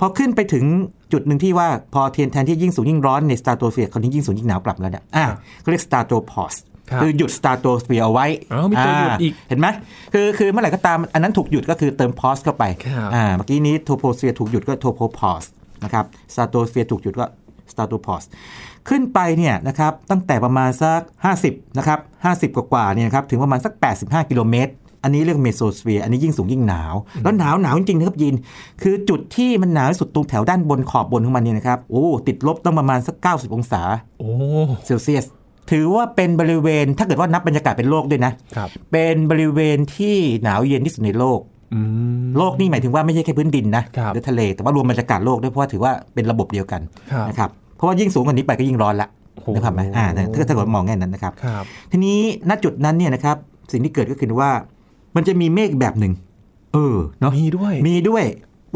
พอขึ้นไปถึงจุดหนึ่งที่ว่าพอเปลี่ยนแทนที่ยิ่งสูงยิ่งร้อนในสตาร์โตสเฟียร์คราวนี้ยิ่งสูงยิ่งหนาวกลับแล้วเนี่ยอะเขาเรียกสตาร์โตพอส ครับคือหยุดสตาร์โตสเฟียร์เอาไว้อ๋อมีตัวหยุดอีก เห็นไหมคือคือเมื่อไหร่ก็ตามอันนั้นถูกหยุดก็คือเติม pause เข้าไปครับอ่าเมื่อกี้นี้โทโพสเฟียร์ถูกหยุดก็โทโพพอสนะครับสตาร์โตสเฟียร์ถูกหยุดก็สตาร์โตพอสขึ้นไปเนี่ยนะครับตั้งแต่ประมาณสัก 50นะครับ50 กว่าๆเนี่ยนะครับถึงประมาณสัก 85 กิโลเมตร อันนี้เรียกเมโซสเฟียร์อันนี้ยิ่งสูงยิ่งหนาว แล้วหนาวหนาวจริงๆนะครับยิน คือจุดที่มันหนาวที่สุดตรงแถวด้านบนขอบบนของมันเนี่ยนะครับโอ้ติดลบต้องประมาณสัก 90 องศาโอ้เซลเซียส ถือว่าเป็นบริเวณถ้าเกิดว่านับบรรยากาศเป็นโลกด้วยนะครับเป็นบริเวณที่หนาวเย็นที่สุดในโลกอืมโลกนี่หมายถึงว่าไม่ใช่แค่พื้นดินนะครับหรือทะเล แต่ว่ารวมบรรยากาศโลกด้วยเพราะว่าถือว่าเป็นระบบเดียวกันครับนะครับเพราะว่ายิ่งสูงกว่านี้ไปก็ยิ่งร้อนละโอ้โหนะครับไหมอ่าถ้าถ้าเกิดมองแง่นั้นนะครับครับ ทีนี้ณจุดนั้นเนี่ยนะครับสิ่งที่เกิดก็คือว่า มันจะมีเมฆแบบหนึ่งเออเนาะมีด้วยมีด้วย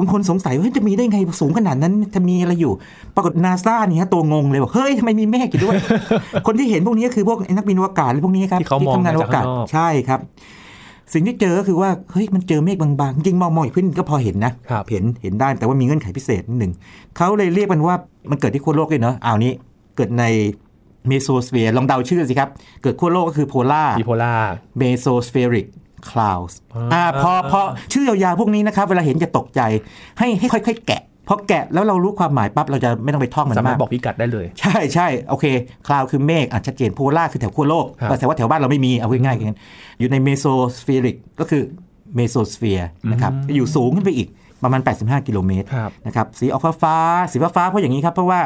บางคนสงสัยว่าเฮ้ยจะมีได้ไงสูงขนาดนั้นจะมีอะไรอยู่ ปรากฏนาซาเนี่ยตัวงงเลยบอกเฮ้ยทำไมมีเมฆอยู่ด้วย คนที่เห็นพวกนี้ก็คือพวกนักบินอวกาศหรือพวกนี้ครับที่เขามองทำงานอวกาศมาจากข้างนอกใช่ครับ สิ่งที่เจอก็คือว่าเฮ้ยมันเจอเมฆบางๆจริงๆมองมองอีกพื้นก็พอเห็นนะครับเห็นเห็นได้แต่ว่ามีเงื่อนไขพิเศษนิดหนึ่งเขาเลยเรียกมันว่ามันเกิดที่ขั้วโลกด้วยเนาะอ้าวนี้เกิดในเมโซสเฟียร์ลองเดาชื่อสิครับ เกิดขั้วโลกก็คือโพล่าบิโพล่า Mesospheric clouds อ่าอ่าพอพอชื่อยาวๆพวกนี้นะครับ เวลาเห็นจะตกใจให้ให้ค่อยๆ แกะพอแกะแล้วเรารู้ความหมายปั๊บเราจะไม่ต้องไปท่องมันสามารมาถกบอกพิกัดได้เลย ใช่ใช่โอเค cloud คือเมฆอะชัดเจน polar คือแถวขั้วโลกครับแต่ว่าแถวบ้านเราไม่มีเอาง่ายๆอย่างนั้นอยู่ใน mesospheric ก็คือเมโซสเฟียร์นะครับอยู่สูงขึ้นไปอีก ประมาณ 85 กิโลเมตรครับนะครับสีออกฟ้าๆสีฟ้าๆเพราะอย่างนี้ครับ เพราะว่า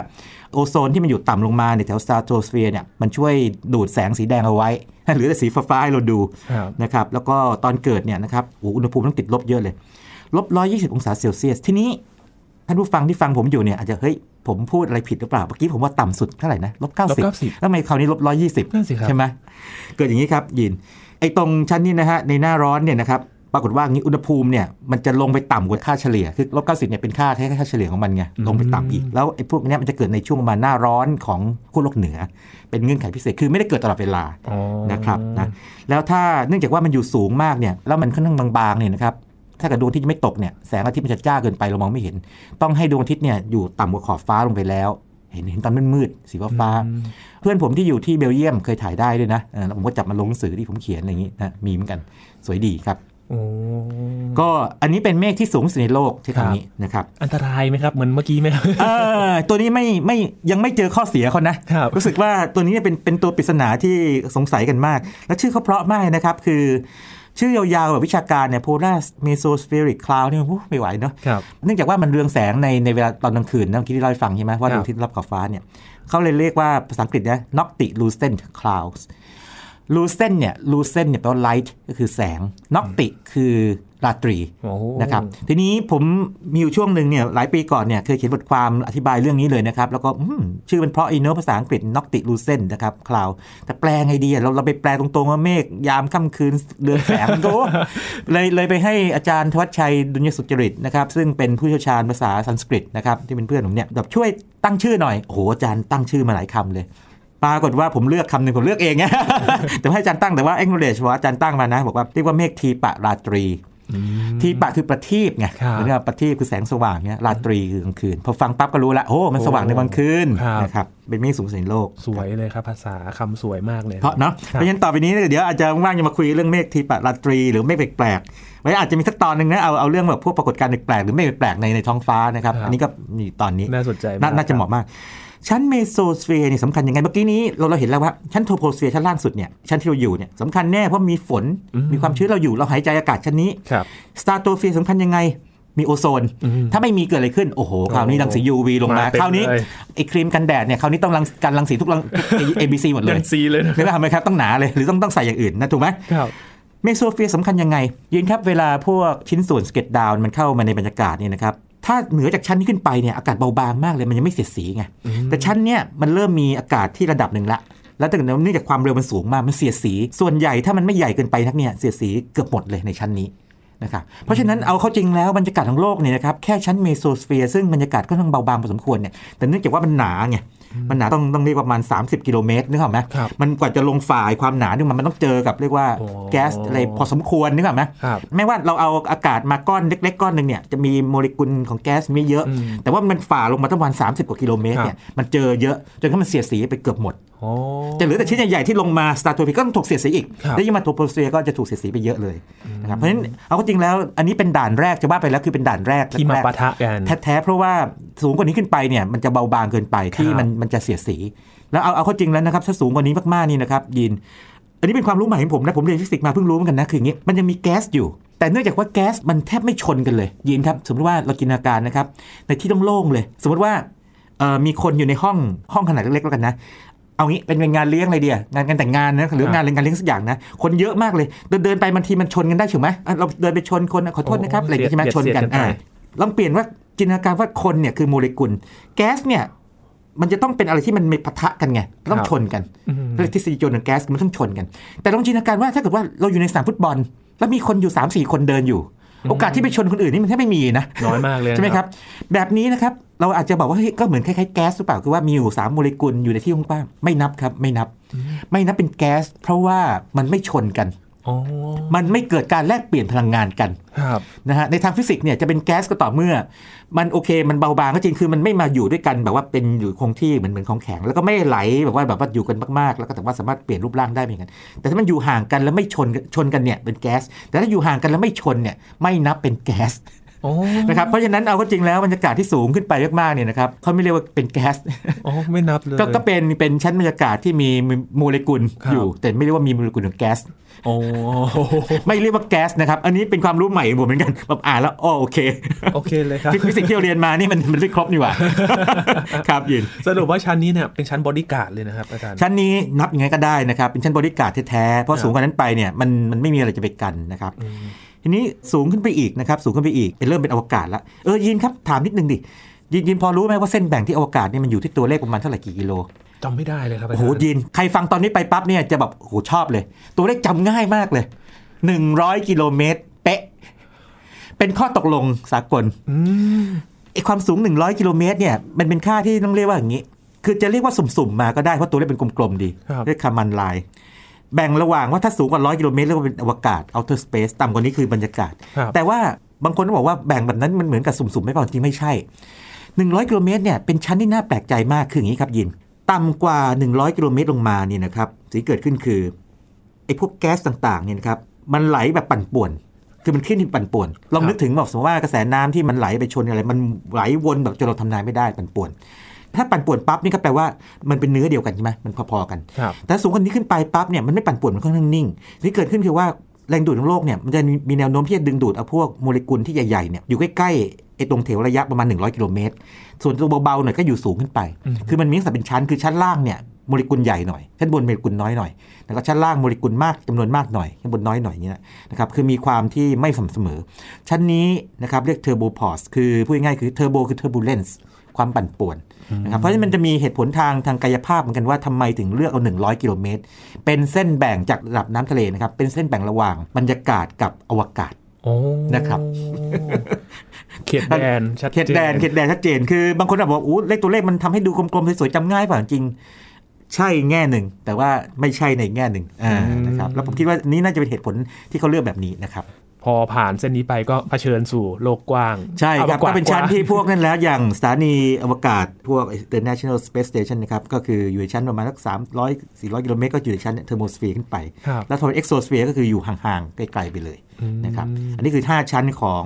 โอโซนที่มันอยู่ต่ำลงมาในแถวสตาร์โตสเฟียร์เนี่ยมันช่วยดูดแสงสีแดงเอาไว้เหลือแต่สีฟ้าๆให้เราดูครับนะครับแล้วก็ตอนเกิดเนี่ยนะครับโอ้อุณหภูมิต้องติดลบเยอะเลยลบ120องศาเซลเซียสทีนี้ท่านผู้ฟังที่ฟังผมอยู่เนี่ยอาจจะเฮ้ยผมพูดอะไรผิดหรือเปล่า เมื่อกี้ผมว่าต่ำสุดเท่าไหร่นะลบลบ90 90แล้วทำไมคราวนี้ลบ120นั่นสิครับใช่ไหมเกิดอย่างนี้ครับยินไอ้ตรงชั้นนี้นะฮะในหน้าร้อนเนี่ยนะครับ ปรากฏว่างี้อุณหภูมิเนี่ยมันจะลงไปต่ำกว่าค่าเฉลี่ยคือลบ90เนี่ยเป็นค่าแค่ค่าเฉลี่ยของมันไงลงไปต่ำอีก แล้วไอ้พวกเนี้ยมันจะเกิดในช่วงประมาณหน้าร้อนของขั้วโลกเหนือ เป็นเงื่อนไขพิเศษคือไม่ได้เกิดตลอดเวลาอ๋อนะครับนะแล้วถ้าเนื่องจากว่ามันอยู่สูงมากเนี่ยแล้วมันค่อนข้างบางๆเนี่ยนะครับถ้าเกิดดวงอาทิตย์ไม่ตกเนี่ยแสงอาทิตย์มันจะจ้าเกินไปเรามองไม่เห็น ต้องให้ดวงอาทิตย์เนี่ยอยู่ต่ำกว่าขอบฟ้าลงไปแล้ว เห็นเห็นตอนมืดๆสีฟ้าๆเพื่อนผมที่อยู่ที่เบลเยียมเคยถ่ายได้ด้วยนะเออแล้วผมก็จับมาลงหนังสือที่ผมเขียนอะไรอย่างนี้นะมีเหมือนกันสวยดีครับโอ้ ก็อันนี้เป็นเมฆที่สูงที่สุดในโลกใช้คำนี้นะครับ อันตรายไหมครับ เหมือนเมื่อกี้ไหมครับเออตัวนี้ไม่ไม่ยังไม่เจอข้อเสียเขานะครับรู้สึกว่าตัวนี้เป็นเป็นตัวปริศนาที่สงสัยกันมาก และชื่อเขาเพราะมากนะครับ คือ ชื่อยาวๆแบบวิชาการเนี่ย polar mesospheric cloud เนี่ยโอ้ไม่ไหวเนาะครับเนื่องจากว่ามันเรืองแสงในในเวลาตอนกลางคืนนะเมื่อกี้ที่เล่าให้ฟังใช่ไหมว่าคดรับวงอาทิตย์รับขอบฟ้าเนี่ยเขาเลยเรียกว่าภาษาอังกฤษนะ noctilucent clouds lucent เนี่ย lucent เนี่ยแปลว่า light ก็คือแสง nocti คือราตรีโอ้นะครับทีนี้ผมมีอยู่ช่วงหนึ่งเนี่ยหลายปีก่อนเนี่ยเคยเขียนบทความอธิบายเรื่องนี้เลยนะครับ แล้วก็อืมชื่อมันเพราะอีเนอะภาษาอังกฤษ nocti lucent นะครับคลาวแต่แปลไงดีอะเราเราไปแปลตรงๆว่าเมฆยามค่ำคืนเรือนแสงมันก็เลยเลยไปให้อาจารย์ทวัชชัยดุลยสุจริตนะครับซึ่งเป็นผู้เชี่ยวชาญภาษาสันสกฤตนะครับที่เป็นเพื่อนผมเนี่ยแบบช่วยตั้งชื่อหน่อยโอ้โหอาจารย์ตั้งชื่อมาหลายคำเลย ปรากฏว่าผมเลือกคำหนึ่งผมเลือกเองไงแต่ไม่ให้อาจารย์ตั้งแต่ว่า acknowledge ว่าอาจารย์ตั้งมานะ บอกว่าเรียกว่าเมฆทีปะราตรีทีปะคือประทีปไงครับเรียกว่าประทีปคือแสงสว่างเนี่ยราตรีคือกลางคืน พอฟังปั๊บก็รู้ละโอ้ มันสว่างในกลางคืนครับนะครับเป็นเมฆสูงสุดในโลก สวยเลยครับภาษาคำสวยมากเลยเพราะเนาะครับเพราะฉะนั้นต่อไปนี้เดี๋ยวอาจจะว่างๆจะมาคุยเรื่องเมฆทีปะราตรี หรือเมฆแปลกๆไว้อาจจะมีสักตอนหนึ่งนะเอาเอาเรื่องแบบพวกปรากฏการณ์แปลกๆหรือเมฆแปลกๆในในท้องฟ้านะครับครับ อันนี้ก็มีตอนนี้น่าสนใจมากนาน่าจะเหมาะมาก ชั้นเมโซสเฟียร์เนี่ยสำคัญยังไงเมื่อกี้นี้เราเราเห็นแล้วว่าชั้นโทโพสเฟียร์ชั้นล่างสุดเนี่ยชั้นที่เราอยู่เนี่ยสำคัญแน่เพราะมีฝนมีความชื้นเราอยู่เราหายใจอากาศชั้นนี้ครับสตาร์โตเฟียร์สำคัญยังไงมีโอโซนอืมถ้าไม่มีเกิดอะไรขึ้น โอ้โห คราวนี้รังสี UV ลงมามาเต็มคราวนี้เลยไอ้ครีมกันแดดเนี่ย คราวนี้ต้องรังการรังสีทุกรัง ABC หมดเลเดิยนซีเลยนะไม่ว่าทำไมครับ ต้องหนาเลย หรือต้องต้องใส่อย่างอื่นนะ ถูกไหมครับเมโซเฟียร์สำคัญยังไง ยินครับ เวลาพวกชิ้นส่วนสะเก็ดดาวมันเข้ามาในบรรยากาศเนี่ยนะครับ ถ้าเหนือจากชั้นนี้ขึ้นไปเนี่ยอากาศเบาบางมากเลยมันยังไม่เสียดสีไงแต่ชั้นเนี้ยมันเริ่มมีอากาศที่ระดับหนึ่งละแล้วแต่เนื่องจากความเร็วมันสูงมากมันเสียดสี ส่วนใหญ่ถ้ามันไม่ใหญ่เกินไปนักเนี่ยเสียดสีเกือบหมดเลยในชั้นนี้นะครับเพราะฉะนั้นเอาเข้าจริงแล้วบรรยากาศของโลกเนี่ยนะครับแค่ชั้นเมโซสเฟียร์ซึ่งบรรยากาศก็ต้องเบาบางพอสมควรเนี่ยแต่เนื่องจากว่ามันหนาไง มันหนาต้องต้องเรียกว่าประมาณ 30 กิโลเมตรนึกออกไหมครับมันกว่าจะลงฝ่าความหนาเนี่ยมันมันต้องเจอกับเรียกว่าโอ้แก๊สอะไรพอสมควรนึกออกไหมครับไม่ว่าเราเอาอากาศมาก้อนเล็ก ๆ ก้อนหนึ่งเนี่ยจะมีโมเลกุลของแก๊สไม่เยอะอืมแต่ว่ามันฝ่าลงมาตั้งประมาณ30 กว่ากิโลเมตรเนี่ยมันเจอเยอะจนกระทั่งมันเสียดสีไปเกือบหมดโอ้จะเหลือแต่ชิ้นใหญ่ๆที่ลงมาสตาร์โตเฟียก็ต้องถูกเสียดสีอีกครับแล้วยิ่งมาโทโพสเฟียก็จะถูกเสียดสีไปเยอะเลยนะครับเพราะฉะนั้นเอาเข้าจริงแล้วอันนี้เป็นด่านแรกจะว่าไปแล้วคือเป็นด่านแรกที่มาแรกๆปะทะกันแท้ๆเพราะว่าสูงกว่านี้ขึ้นไปเนี่ยมันจะเบาบางเกินไปที่ครับมันมันจะเสียดสี แล้วเอาเอาเข้าจริงแล้วนะครับถ้าสูงกว่านี้มากๆนี่นะครับยิน อันนี้เป็นความรู้ใหม่ของผมนะผมเรียนฟิสิกส์มาเพิ่งรู้เหมือนกันนะคืออย่างนี้มันยังมีแก๊สอยู่ แต่เนื่องจากว่าแก๊สมันแทบไม่ชนกันเลยยินครับสมมติว่าเราจินตนาการนะครับในที่ต้องโล่งเลย สมมติว่าเอ่อมีคนอยู่ในห้องห้องขนาดเล็กๆแล้วกันนะเอางี้เป็นงานเลี้ยงอะไรเดียงานการแต่งงานนะหรืองานเลี้ยงงานเลี้ยงสักอย่างนะคนเยอะมากเลย เดินเดินไปบางทีมันชนกันได้ถูกไหมอะเราเดินไปชนคนอะขอโทษนะครับอะไรอย่างเงี้ยใช่ไหมชนกันอ่าลองเปลี่ยนว่าจินตนาการว่าคนเนี่ยคือโมเลกุล แก๊สเนี่ย มันจะต้องเป็นอะไรที่มันไม่ปะทะกันไงต้องชนกันอืมเรียกทฤษฎีโยนแก๊สมันต้องชนกัน แต่ลองจินตนาการว่าถ้าเกิดว่าเราอยู่ในสนามฟุตบอล แล้วมีคนอยู่3ามสี่คนเดินอยู่ โอกาสที่ไปชนคนอื่นนี่มันแทบไม่มีนะน้อยมากเลยนะใช่ไหมครับ แบบนี้นะครับเราอาจจะบอกว่าเฮ้ยก็เหมือนคล้ายๆแก๊สหรือเปล่าคือว่ามีอยู่สามโมเลกุลอยู่ในที่กว้างๆไม่นับครับไม่นับ ไม่นับเป็นแก๊สเพราะว่ามันไม่ชนกันอ๋อ มันไม่เกิดการแลกเปลี่ยนพลังงานกันครับนะฮะในทางฟิสิกส์เนี่ยจะเป็นแก๊สก็ต่อเมื่อ มันโอเคมันเบาบางก็จริงคือมันไม่มาอยู่ด้วยกันแบบว่าเป็นอยู่คงที่เหมือนเหมือนของแข็ง แล้วก็ไม่ไหลแบบว่าแบบว่าอยู่กันมากๆ แล้วก็แต่ว่าสามารถเปลี่ยนรูปร่างได้เหมือนกัน แต่ถ้ามันอยู่ห่างกันแล้วไม่ชนชนกันเนี่ยเป็นแก๊สแต่ถ้าอยู่ห่างกันแล้วไม่ชนเนี่ยไม่นับเป็นแก๊สอ๋อ นะครับเพราะฉะนั้นเอาเข้าจริงแล้วบรรยากาศที่สูงขึ้นไปมากๆเนี่ยนะครับเขาไม่เรียกว่าเป็นแก๊สอ๋อไม่นับเลยก็ก็เป็นเป็นชั้นบรรยากาศที่มีโมเลกุลครับอยู่ แต่ไม่เรียกว่ามีโมเลกุลของแก๊สโอ้ไม่เรียกว่าแก๊สนะครับ อันนี้เป็นความรู้ใหม่ของผมเหมือนกันแบบอ่านแล้วอ๋อโอเคโอเคเลยครับฟิสิกส์ที่เราเรียนมานี่มันมันไม่ครบนี่หว่าครับยินสรุปว่าชั้นนี้เนี่ยเป็นชั้นบอดี้การ์ดเลยนะครับอาจารย์ชั้นนี้นับยังไงก็ได้นะครับเป็นชั้นบริการดแท้ๆเพครัราะบสูงกว่านั้นไปเนี่ยมันมันไม่มีอะไรจะไปกันนะครับอืม ทีนี้สูงขึ้นไปอีกนะครับสูงขึ้นไปอีกเริ่มเป็นอวกาศละเออยินครับถามนิดนึงดิยินยินพอรู้ไหมว่าเส้นแบ่งที่อวกาศเนี่ยมันอยู่ที่ตัวเลขประมาณเท่าไหร่กี่กิโลจำไม่ได้เลยครับอาโอ้จารโหย์ยินใครฟังตอนนี้ไปปั๊บเนี่ยจะแบบโอ้โหชอบเลย ตัวเลขจำง่ายมากเลย 100 กิโลเมตรเป๊ะ เป็นข้อตกลงสากลอืมไอความสูง 100 กิโลเมตรเนี่ยมันเป็นค่าที่ต้องเรียกว่าอย่างนี้ คือจะเรียกว่าสุ่มๆมาก็ได้เพราะตัวเลขเป็นกลมๆดีครับเรียกคามันไลน์ แบ่งระหว่างว่าถ้าสูงกว่า100กิโลเมตรเรียกว่าเป็นอวกาศ outer space ต่ำกว่านี้คือบรรยากาศครับแต่ว่าบางคนก็บอกว่าแบ่งแบบนั้นมันเหมือนกับสุ่มๆ ไม่พอจริงไม่ใช่ 100 กิโลเมตรเนี่ยเป็นชั้นที่น่าแปลกใจมากคืออย่างนี้ครับยิน ต่ำกว่า 100 กิโลเมตรลงมาเนี่ยนะครับสิ่งที่เกิดขึ้นคือไอ้พวกแก๊สต่างๆเนี่ยนะครับมันไหลแบบปั่นป่วน คือมันขึ้นที่ปั่นป่วน ลองนึกถึงแบบสมมติว่ากระแสน้ำที่มันไหลไปชนอะไร มันไหลวนแบบจนเราทำนายไม่ได้ปั่นป่วน ถ้าปั่นป่วนปั๊บนี่ก็แปลว่ามันเป็นเนื้อเดียวกันใช่ไหมมันพอๆกันครับแต่สูงกว่านี้ขึ้นไปปั๊บเนี่ยมันไม่ปั่นป่วนมันค่อนข้างนิ่งสิ่งที่เกิดขึ้นคือว่าแรงดูดของโลกเนี่ยมันจะมีแนวโน้มที่จะดึงดูดเอาพวกโมเลกุลที่ใหญ่ๆเนี่ยอยู่ใกล้ๆไอ้ตรงเถวระยะประมาณ 100 กิโลเมตร ส่วนตัวเบาๆหน่อยก็อยู่สูงขึ้นไปอืมคือมันมีลักษณะเป็นชั้นคือชั้นล่างเนี่ยโมเลกุลใหญ่หน่อยชั้นบนโมเลกุลน้อยหน่อยแล้วก็ชั้นล่างโมเลกุลมากจำนวนมากหน่อยชั้นบนน้อยหน่อยอย่างเงี้ยนะครับคือมีความที่ไม่สม่ำเสมอ ชั้นนี้นะครับเรียก turbopause คือพูดง่ายๆคือเทอร์โบคือ turbulence ความปั่นป่วนนะครับเพราะฉะนั้นมันจะมีเหตุผลทางทางกายภาพเหมือนกันว่าทำไมถึงเลือกเอา 100 กิโลเมตร เป็นเส้นแบ่งจากระดับน้ำทะเลนะครับ เป็นเส้นแบ่งระหว่างบรรยากาศกับอวกาศโอ้นะครับเขตแดนชัดเขตแดนเขตแดนชัดเจนคือบางคนอาจบอกอู้เลขตัวเลขมันทำให้ดูกลมๆสวยๆจำง่ายเปล่าจริง ใช่แง่หนึ่ง แต่ว่าไม่ใช่ในแง่หนึ่งอ่านะครับแล้วผมคิดว่านี้น่าจะเป็นเหตุผลที่เขาเลือกแบบนี้นะครับ พอผ่านเส้นนี้ไปก็เผชิญสู่โลกกว้าง ใช่ครับอวก็เป็นชั้นกว้างที่พวกนั้นแล้ว อย่างสถานีอวกาศพวก International Space Station นะครับ ก็คืออยู่ในชั้นประมาณสัก300 400 กิโลเมตร ก็อยู่ในชั้นเทอร์โมสเฟียร์ขึ้นไปครับแล้วพอเอ็กโซสเฟียร์ก็คืออยู่ห่างๆ ไกลๆไปเลยนะครับ อันนี้คือ 5 ชั้นของ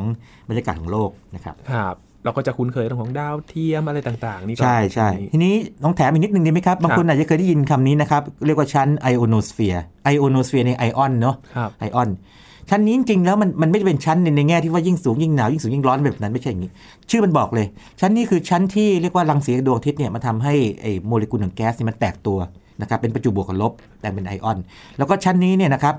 บรรยากาศของโลกนะครับครับเราก็จะคุ้นเคยเรื่องของดาวเทียมอะไรต่างๆนี่ก็ใช่ใช่ทีนี้ลองแถมอีกนิดนึงดีไหมครับ บางคนอาจจะเคยได้ยินคำนี้นะครับ เรียกว่าชั้นไอโอโนสเฟียร์ไอโอโนสเฟียร์ในไอออนเนาะครับไอออน ชั้นนี้จริงๆแล้วมันมันไม่ได้เป็นชั้นในในแง่ที่ว่ายิ่งสูงยิ่งหนาวยิ่งสูงยิ่งร้อนแบบนั้นไม่ใช่อย่างนี้ ชื่อมันบอกเลย ชั้นนี้คือชั้นที่เรียกว่ารังสีดวงอาทิตย์เนี่ยมันทำให้ไอโมเลกุลของแก๊สเนี่ยมันแตกตัวนะครับเป็นประจุบวกกับลบแตกเป็นไอออน แล้วก็ชั้นนี้เนี่ยนะครับ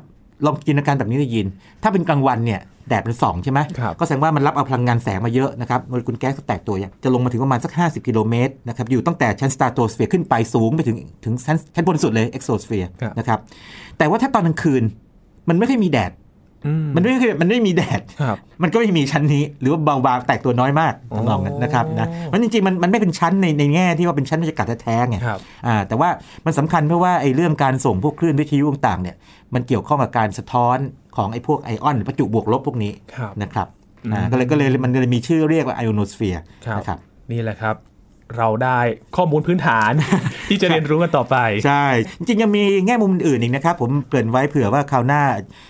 ลองจินตนาการแบบนี้ได้ยิน ถ้าเป็นกลางวันเนี่ยแดดมันส่องใช่ไหมครับก็แสดงว่ามันรับเอาพลังงานแสงมาเยอะนะครับโมเลกุลแก๊สก็แตกตัวเนี่ยจะลงมาถึงประมาณสัก 50 กิโลเมตรนะครับอยู่ตั้งแต่ชั้นสตาร์โตสเฟียร์ขึ้นไปสูงไปถึงถึงชั้นชั้นบนสุดเลย exosphere ครับนะครับแต่ว่าถ้าตอนกลางคืนมันไม่ค่อยมีแดดอื มมันไม่เคยมันไม่มีแดดครับมันก็ไม่มีชั้นนี้ หรือว่าเบาบางแตกตัวน้อยมากอ๋อทำนองนั้นนะครับนะมันจริงๆมันมันไม่เป็นชั้นในในแง่ที่ว่าเป็นชั้นบรรยากาศแท้ๆไงครับอ่าแต่ว่ามันสำคัญเพราะว่าไอ้เรื่องการส่งพวกคลื่นวิทยุต่างๆเนี่ยมันเกี่ยวข้องกับการสะท้อนของไอ้พวกไอออนหรือประจุบวกลบพวกนี้ครับนะครับอืมอ่าก็เลยก็เลยมันเลยมีชื่อเรียกว่า ionosphereครับนะครับนี่แหละครับ เราได้ข้อมูลพื้นฐาน ที่จะเรียนรู้กันต่อไป ใช่ จริงๆยังมีแง่มุมอื่นอีกนะครับ ผมเกริ่นไว้เผื่อว่าคราวหน้า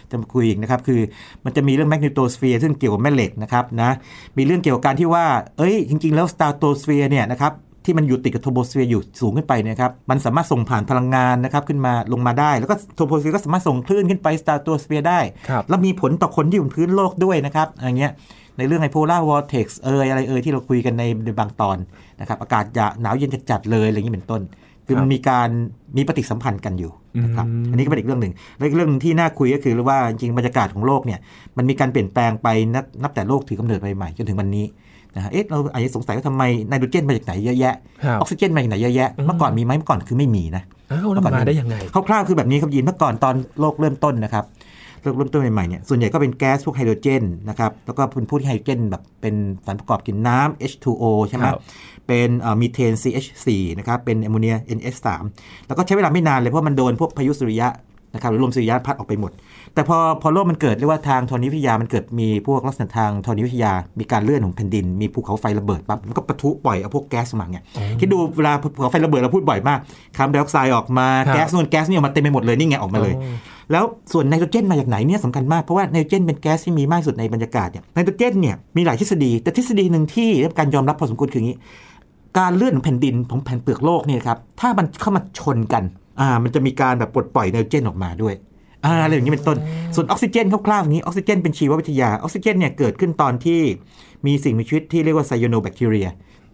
จะมาคุยอีกนะครับ คือมันจะมีเรื่อง magnetosphere ซึ่งเกี่ยวกับแม่เหล็กนะครับนะมีเรื่องเกี่ยวกับการที่ว่า เอ้ย จริง ๆ แล้ว stratosphere เนี่ยนะครับที่มันอยู่ติดกับ troposphere อยู่สูงขึ้นไปเนี่ยนะครับ มันสามารถส่งผ่านพลังงานนะครับขึ้นมาลงมาได้ แล้วก็ troposphere ก็สามารถส่งคลื่นขึ้นไป stratosphere ได้ครับแล้วมีผลต่อคนที่อยู่บนพื้นโลกด้วยนะครับอย่างเงี้ย ในเรื่องไอ polar vortex เอยอะไรเอยที่เราคุยกันในในบางตอนนะครับอากาศจะหนาวเย็นจัดๆเลยอะไรอย่างนี้เป็นต้น คือมันมีการมีปฏิสัมพันธ์กันอยู่นะครับอืมอันนี้ก็เป็นอีกเรื่องหนึ่งและอีกเรื่องหนึ่งที่น่าคุยก็คือว่าจริงๆบรรยากาศของโลกเนี่ยมันมีการเปลี่ยนแปลงไปนับนับแต่โลกถือกำเนิดใหม่ๆจนถึงวันนี้นะฮะเอ๊ะเราอาจจะสงสัยว่าทำไมไนโตรเจนมาจากไหนเยอะแยะครับออกซิเจนมาจากไหนเยอะแยะเมื่อก่อนมีไหมเมื่อก่อนคือไม่มีนะอ้าวแล้วมันมาได้ยังไงคร่าวๆคือแบบนี้ครับยินเมื่อก่อนตอนโลกเริ่มต้นนะครับโลก เริ่มต้นใหม่ๆเนี่ยส่วนใหญ่ก็เป็นแก๊สพวกไฮโดรเจนนะครับแล้วก็เป็นพวกที่ไฮโดรเจนแบบเป็นสารประกอบกินน้ำ H2O ใช่ไหมครับเป็นมีเทน CH4 นะครับเป็นแอมโมเนีย NH3 แล้วก็ใช้เวลาไม่นานเลยเพราะมันโดนพวกพายุสุริยะนะครับหรือลมสุริยะพัดออกไปหมด แต่พอพอโลกมันเกิดเรียกว่าทางธรณีวิทยามันเกิดมีพวกลักษณะทางธรณีวิทยา มีการเลื่อนของแผ่นดิน มีภูเขาไฟระเบิดปั๊บมันก็ปะทุปล่อยเอาพวกแก๊สมาเนี่ยคิดดูเวลาภูเขาไฟระเบิดเราพูดบ่อยมากคาร์บอนไดออกไซด์ออกมาครับแก๊สนู่นแก๊สนี่ออกมาเต็มไปหมดเลยนี่ไงออกมาเลยอ๋อ แล้วส่วนไนโตรเจนมาจากไหนเนี่ยสำคัญมาก เพราะว่าไนโตรเจนเป็นแก๊สที่มีมากสุดในบรรยากาศเนี่ยไนโตรเจนเนี่ยมีหลายทฤษฎี แต่ทฤษฎีหนึ่งที่ได้รับการยอมรับพอสมควรคืออย่างนี้ การเลื่อนของแผ่นดินของแผ่นเปลือกโลกเนี่ยครับถ้ามันเข้ามาชนกันอ่ามันจะมีการแบบปลดปล่อยไนโตรเจนออกมาด้วยอ่าอะไรอย่างนี้เป็นต้น ส่วนออกซิเจนคร่าวๆอย่างนี้ออกซิเจนเป็นชีววิทยาออกซิเจนเนี่ยเกิดขึ้นตอนที่มีสิ่งมีชีวิตที่เรียกว่า cyanobacteria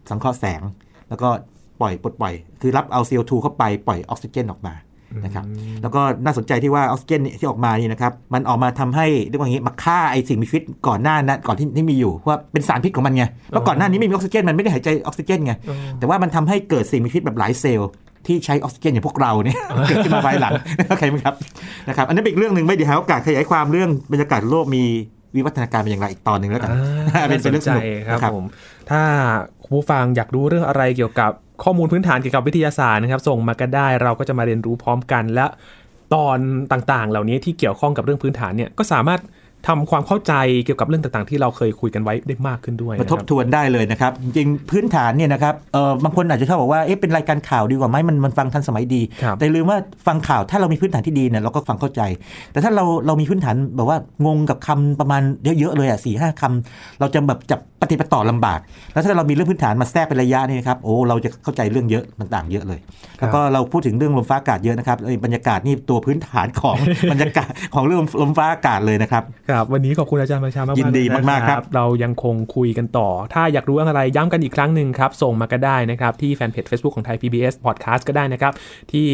สังเคราะห์แสง แล้วก็ปล่อยปลดปล่อย คือรับเอา CO2 เข้าไปปล่อยออกซิเจนออกมา นะครับแล้วก็น่าสนใจที่ว่าออกซิเจนที่ออกมานี่นะครับมันออกมาทำให้เรียกว่าอย่างนี้มาฆ่าไอสิ่งมีชีวิตก่อนหน้านั้นก่อนที่ที่มีอยู่เพราะว่าเป็นสารพิษของมันไงเพราะก่อนหน้านี้ไม่มีออกซิเจนมันไม่ได้หายใจออกซิเจนไงแต่ว่ามันทำให้เกิดสิ่งมีชีวิตแบบหลายเซลล์ที่ใช้ออกซิเจนอย่างพวกเราเนี่ยเกิดขึ้นมาภายหลังโอเคไหมครับนะครับอันนั้นเป็นอีกเรื่องหนึ่งไม่เดี๋ยวหาโอกาสขยายความเรื่องบรรยากาศโลกมีวิวัฒนาการเป็นอย่างไรอีกตอนหนึ่งแล้วกันอ่าเป็นเป็นเรื่องสนุกน่าใจครับนะครับผมถ้าคุณผู้ฟังอยากรู้เรื่องอะไรเกี่ยวกับ ข้อมูลพื้นฐานเกี่ยวกับวิทยาศาสตร์นะครับ ส่งมาก็ได้เราก็จะมาเรียนรู้พร้อมกันและตอนต่างๆ เหล่านี้ที่เกี่ยวข้องกับเรื่องพื้นฐานเนี่ยก็สามารถ ทำความเข้าใจเกี่ยวกับเรื่องต่างๆ ที่เราเคยคุยกันไว้ได้มากขึ้นด้วยมานะคทรับบทวนได้เลยนะครับ จริงๆพื้นฐานเนี่ยนะครับเออบางคนอาจจะชอบบอกว่าเอ๊ะเป็นรายการข่าวดีกว่าไหมมันมันฟังทันสมัยดีครับแต่ลืมว่าฟังข่าวถ้าเรามีพื้นฐานที่ดีเนี่ยเราก็ฟังเข้าใจ แต่ถ้าเราเรามีพื้นฐานแบบว่างงกับคำประมาณเยอะๆเลยอะสี่ห้าคำเราจะแบบจับปฏิปต่อลำบาก แล้วถ้าเรามีเรื่องพื้นฐานมาแทรกเป็นระยะนี่นะครับโอ้เราจะเข้าใจเรื่องเยอะต่างๆ เยอะเลย แล้วก็เราพูดถึงเรื่องลมฟ้าอากาศเยอะนะครับเอ้ยบรรยากาศนี่ตัวพื้นฐานของบรรยากาศของเรื่องลมฟ้าอากาศเลยนะครับครับ วันนี้ขอบคุณอาจารย์ประชามากๆยินดีเลยะมากๆครับ เรายังคงคุยกันต่อ ถ้าอยากรู้อะไรย้ำกันอีกครั้งหนึ่งครับ ส่งมาก็ได้นะครับ ที่แฟนเพจ Facebook ของไทย PBS Podcast ก็ได้นะครับ ที่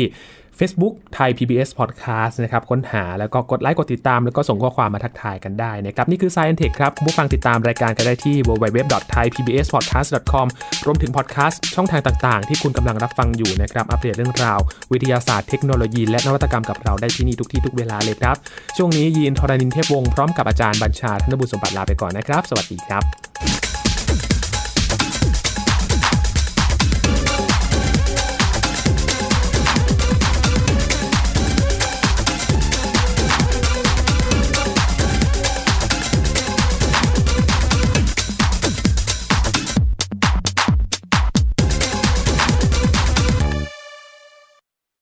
Facebook ไทย PBS Podcast นะครับค้นหาแล้วก็กดไลค์กดติดตาม แล้วก็ส่งข้อความมาทักทายกันได้นะครับ นี่คือ Science Tech ครับผู้ฟังติดตามรายการกันได้ที่ www.thaipbspodcast.com รวมถึงพอดแคสต์ช่องทางต่างๆ ที่คุณกำลังรับฟังอยู่นะครับ อัปเดตเรื่องราว วิทยาศาสตร์เทคโนโลยี และนวัตกรรมกับเราได้ที่นี่ทุกที่ทุกเวลาเลยครับ ช่วงนี้ยีนทรณินเทพวงศ์พร้อมกับอาจารย์บัญชาธนบุญสมบัติลาไปก่อนนะครับ สวัสดีครับ